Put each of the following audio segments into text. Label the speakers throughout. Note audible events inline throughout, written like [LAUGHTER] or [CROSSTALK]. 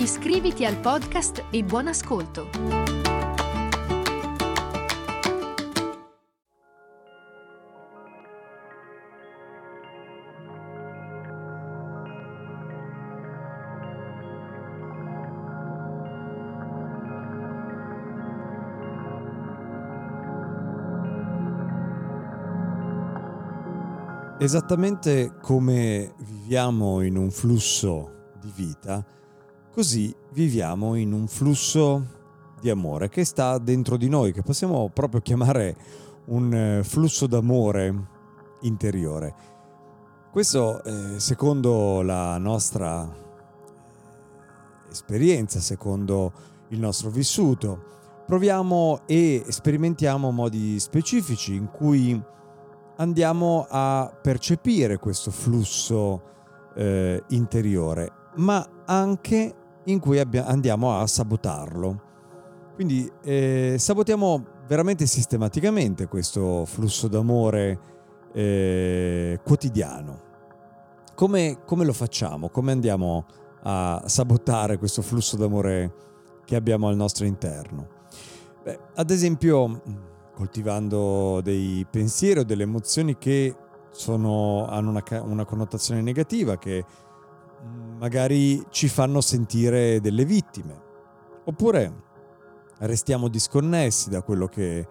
Speaker 1: Iscriviti al podcast e buon ascolto!
Speaker 2: Esattamente come viviamo in un flusso di vita, così viviamo in un flusso di amore che sta dentro di noi, che possiamo proprio chiamare un eh, flusso d'amore interiore. Questo, eh, secondo la nostra esperienza, secondo il nostro vissuto, proviamo e sperimentiamo modi specifici in cui andiamo a percepire questo flusso eh, interiore, ma anche in cui abbia- andiamo a sabotarlo. Quindi eh, sabotiamo veramente sistematicamente questo flusso d'amore eh, quotidiano. Come, come lo facciamo? Come andiamo a sabotare questo flusso d'amore che abbiamo al nostro interno? Beh, ad esempio coltivando dei pensieri o delle emozioni che sono, hanno una, una connotazione negativa, che magari ci fanno sentire delle vittime. Oppure restiamo disconnessi da quello che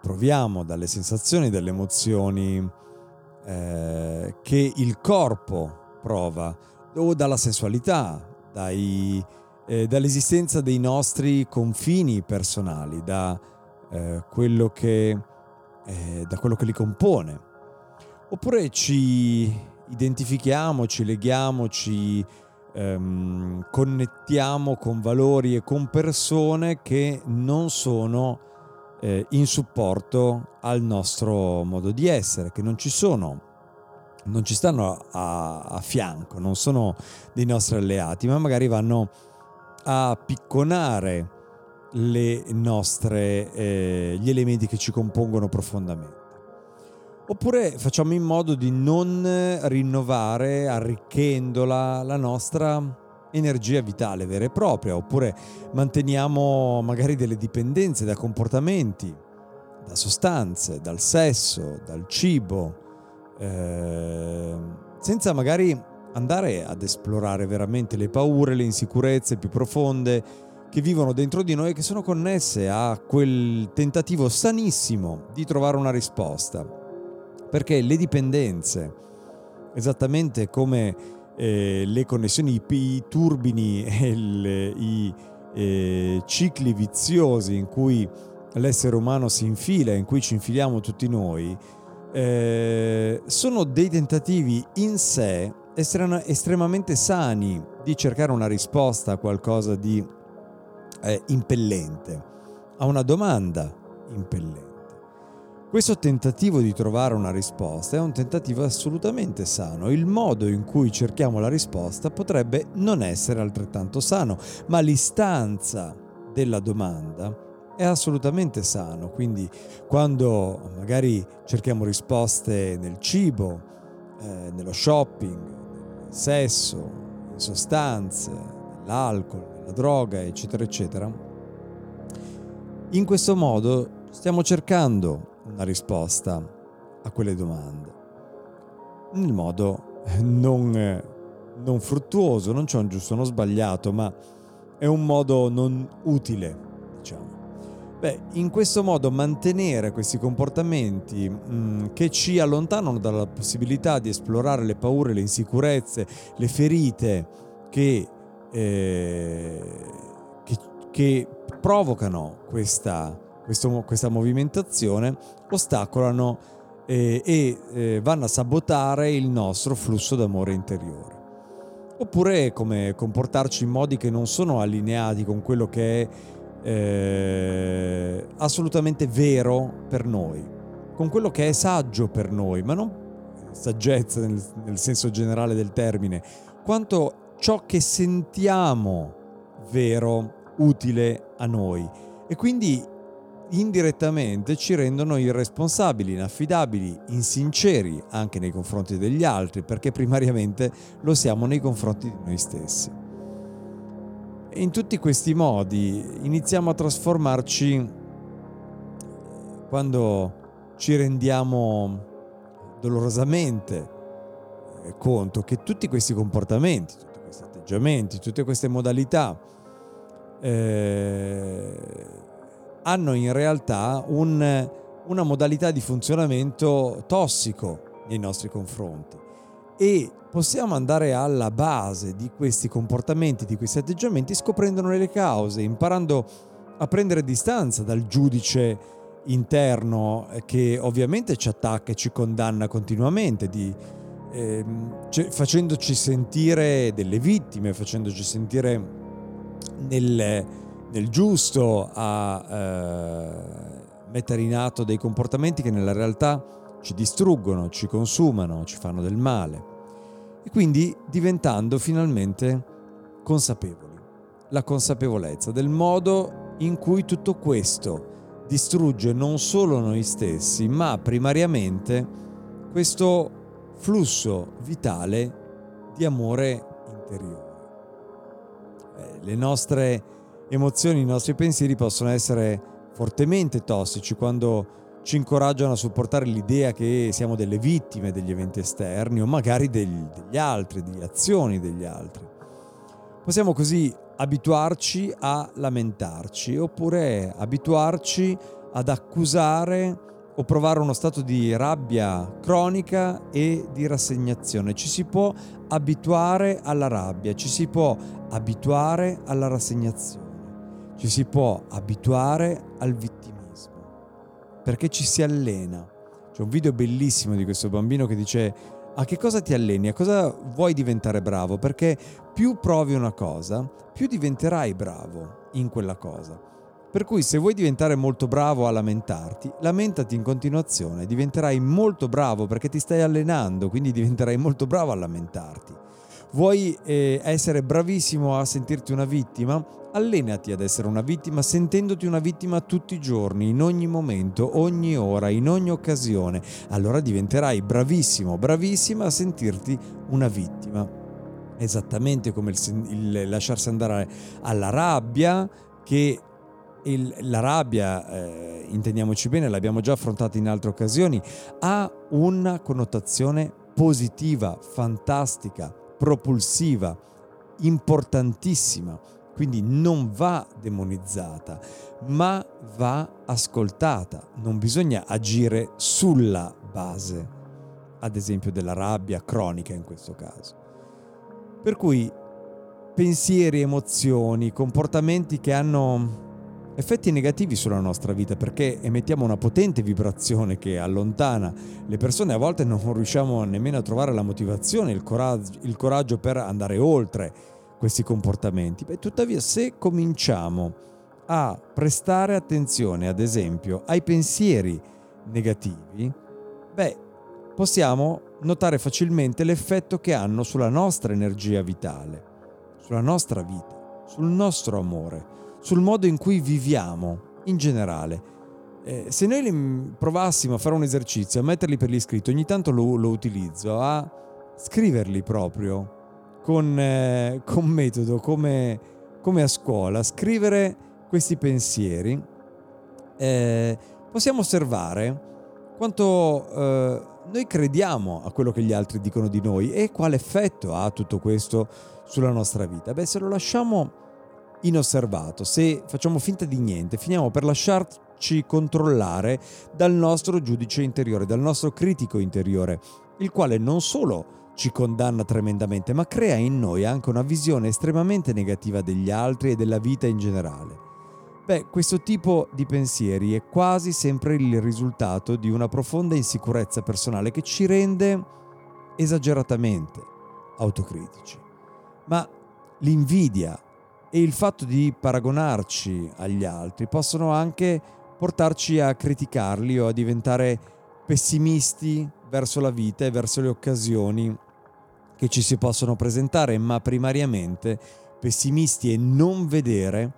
Speaker 2: proviamo, dalle sensazioni, dalle emozioni eh, che il corpo prova, o dalla sessualità, dai, eh, dall'esistenza dei nostri confini personali, da eh, quello che, eh, da quello che li compone. Oppure ci identifichiamo, ci leghiamo, ci ehm, connettiamo con valori e con persone che non sono eh, in supporto al nostro modo di essere, che non ci sono non ci stanno a, a, fianco, non sono dei nostri alleati, ma magari vanno a picconare nostre, eh, gli elementi che ci compongono profondamente. Oppure facciamo in modo di non rinnovare, arricchendola, la nostra energia vitale vera e propria, oppure manteniamo magari delle dipendenze da comportamenti, da sostanze, dal sesso, dal cibo, eh, senza magari andare ad esplorare veramente le paure, le insicurezze più profonde, che vivono dentro di noi e che sono connesse a quel tentativo sanissimo di trovare una risposta. Perché le dipendenze, esattamente come eh, le connessioni, i, i turbini [LAUGHS] e il, i eh, cicli viziosi in cui l'essere umano si infila, in cui ci infiliamo tutti noi, eh, sono dei tentativi in sé estremamente sani di cercare una risposta a qualcosa di eh, impellente, a una domanda impellente. Questo tentativo di trovare una risposta è un tentativo assolutamente sano. Il modo in cui cerchiamo la risposta potrebbe non essere altrettanto sano, ma l'istanza della domanda è assolutamente sano. Quindi quando magari cerchiamo risposte nel cibo, eh, nello shopping, nel sesso, in sostanze, nell'alcol, la droga, eccetera, eccetera, in questo modo stiamo cercando una risposta a quelle domande. Nel modo non, non fruttuoso, non c'è un giusto uno sbagliato, ma è un modo non utile, diciamo. Beh, in questo modo mantenere questi comportamenti mh, mm, che ci allontanano dalla possibilità di esplorare le paure, le insicurezze, le ferite che eh, che, che, provocano questa, questo, questa movimentazione ostacolano eh, e eh, vanno a sabotare il nostro flusso d'amore interiore. oppure come comportarci in modi che non sono allineati con quello che è eh, assolutamente vero per noi, con quello che è saggio per noi, ma non saggezza nel, nel senso generale del termine, quanto ciò che sentiamo vero, utile a noi. E quindi indirettamente ci rendono irresponsabili, inaffidabili, insinceri anche nei confronti degli altri, perché primariamente lo siamo nei confronti di noi stessi. E in tutti questi modi iniziamo a trasformarci quando ci rendiamo dolorosamente conto che tutti questi comportamenti, tutti questi atteggiamenti, tutte queste modalità eh, hanno in realtà un, una modalità di funzionamento tossico nei nostri confronti. E possiamo andare alla base di questi comportamenti, di questi atteggiamenti, scoprendone le cause, imparando a prendere distanza dal giudice interno che ovviamente ci attacca e ci condanna continuamente, di, eh, facendoci sentire delle vittime, facendoci sentire nel, nel giusto a eh, mettere in atto dei comportamenti che nella realtà ci distruggono, ci consumano, ci fanno del male. E quindi diventando finalmente consapevoli. La consapevolezza del modo in cui tutto questo distrugge non solo noi stessi, ma primariamente questo flusso vitale di amore interiore. Eh, le nostre emozioni, i nostri pensieri possono essere fortemente tossici quando ci incoraggiano a supportare l'idea che siamo delle vittime degli eventi esterni o magari degli, degli altri, di azioni degli altri. Possiamo così abituarci a lamentarci oppure abituarci ad accusare o provare uno stato di rabbia cronica e di rassegnazione. Ci si può abituare alla rabbia, ci si può abituare alla rassegnazione, ci si può abituare al vittimismo, perché ci si allena. C'è un video bellissimo di questo bambino che dice a che cosa ti alleni, a cosa vuoi diventare bravo, perché più provi una cosa, più diventerai bravo in quella cosa. Per cui se vuoi diventare molto bravo a lamentarti, lamentati in continuazione, diventerai molto bravo perché ti stai allenando, quindi diventerai molto bravo a lamentarti. Vuoi eh, essere bravissimo a sentirti una vittima? Allenati ad essere una vittima sentendoti una vittima tutti i giorni, in ogni momento, ogni ora, in ogni occasione. Allora diventerai bravissimo, bravissima a sentirti una vittima. Esattamente come il, il lasciarsi andare alla rabbia che il, la rabbia, eh, intendiamoci bene, l'abbiamo già affrontata in altre occasioni, ha una connotazione positiva, fantastica, propulsiva, importantissima. Quindi non va demonizzata, ma va ascoltata. Non bisogna agire sulla base, ad esempio della rabbia cronica in questo caso. Per cui pensieri, emozioni, comportamenti che hanno effetti negativi sulla nostra vita perché emettiamo una potente vibrazione che allontana le persone, a volte non riusciamo nemmeno a trovare la motivazione, il coraggio, il coraggio per andare oltre questi comportamenti. Beh, tuttavia se cominciamo a prestare attenzione ad esempio ai pensieri negativi, beh, possiamo notare facilmente l'effetto che hanno sulla nostra energia vitale, sulla nostra vita, sul nostro amore sul modo in cui viviamo in generale. Eh, se noi provassimo a fare un esercizio, a metterli per l'iscritto, ogni tanto lo, lo utilizzo, a scriverli proprio con, eh, con metodo, come, come, a scuola, scrivere questi pensieri, eh, possiamo osservare quanto eh, noi crediamo a quello che gli altri dicono di noi e quale effetto ha tutto questo sulla nostra vita. Beh, se lo lasciamo inosservato, se facciamo finta di niente, finiamo per lasciarci controllare dal nostro giudice interiore, dal nostro critico interiore, il quale non solo ci condanna tremendamente, ma crea in noi anche una visione estremamente negativa degli altri e della vita in generale. Beh, questo tipo di pensieri è quasi sempre il risultato di una profonda insicurezza personale che ci rende esageratamente autocritici. ma l'invidia e il fatto di paragonarci agli altri possono anche portarci a criticarli o a diventare pessimisti verso la vita e verso le occasioni che ci si possono presentare, ma primariamente pessimisti e non vedere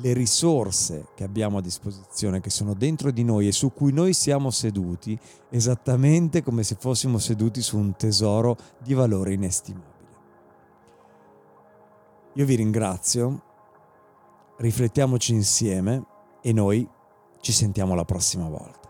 Speaker 2: le risorse che abbiamo a disposizione, che sono dentro di noi e su cui noi siamo seduti, esattamente come se fossimo seduti su un tesoro di valore inestimabile. Io vi ringrazio, riflettiamoci insieme e noi ci sentiamo la prossima volta.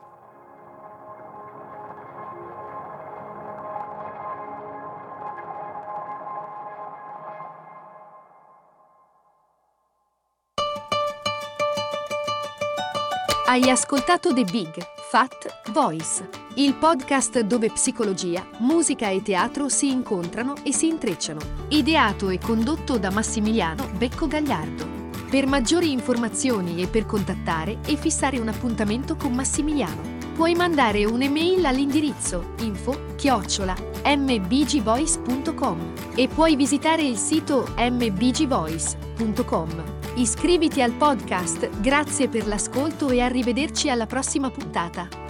Speaker 1: Hai ascoltato The Big Fat Voice, il podcast dove psicologia, musica e teatro si incontrano e si intrecciano. Ideato e condotto da Massimiliano Becco Gagliardo. Per maggiori informazioni e per contattare e fissare un appuntamento con Massimiliano, puoi mandare un'email all'indirizzo info chiocciola mbgvoice.com e puoi visitare il sito mbgvoice.com. Iscriviti al podcast, grazie per l'ascolto e arrivederci alla prossima puntata.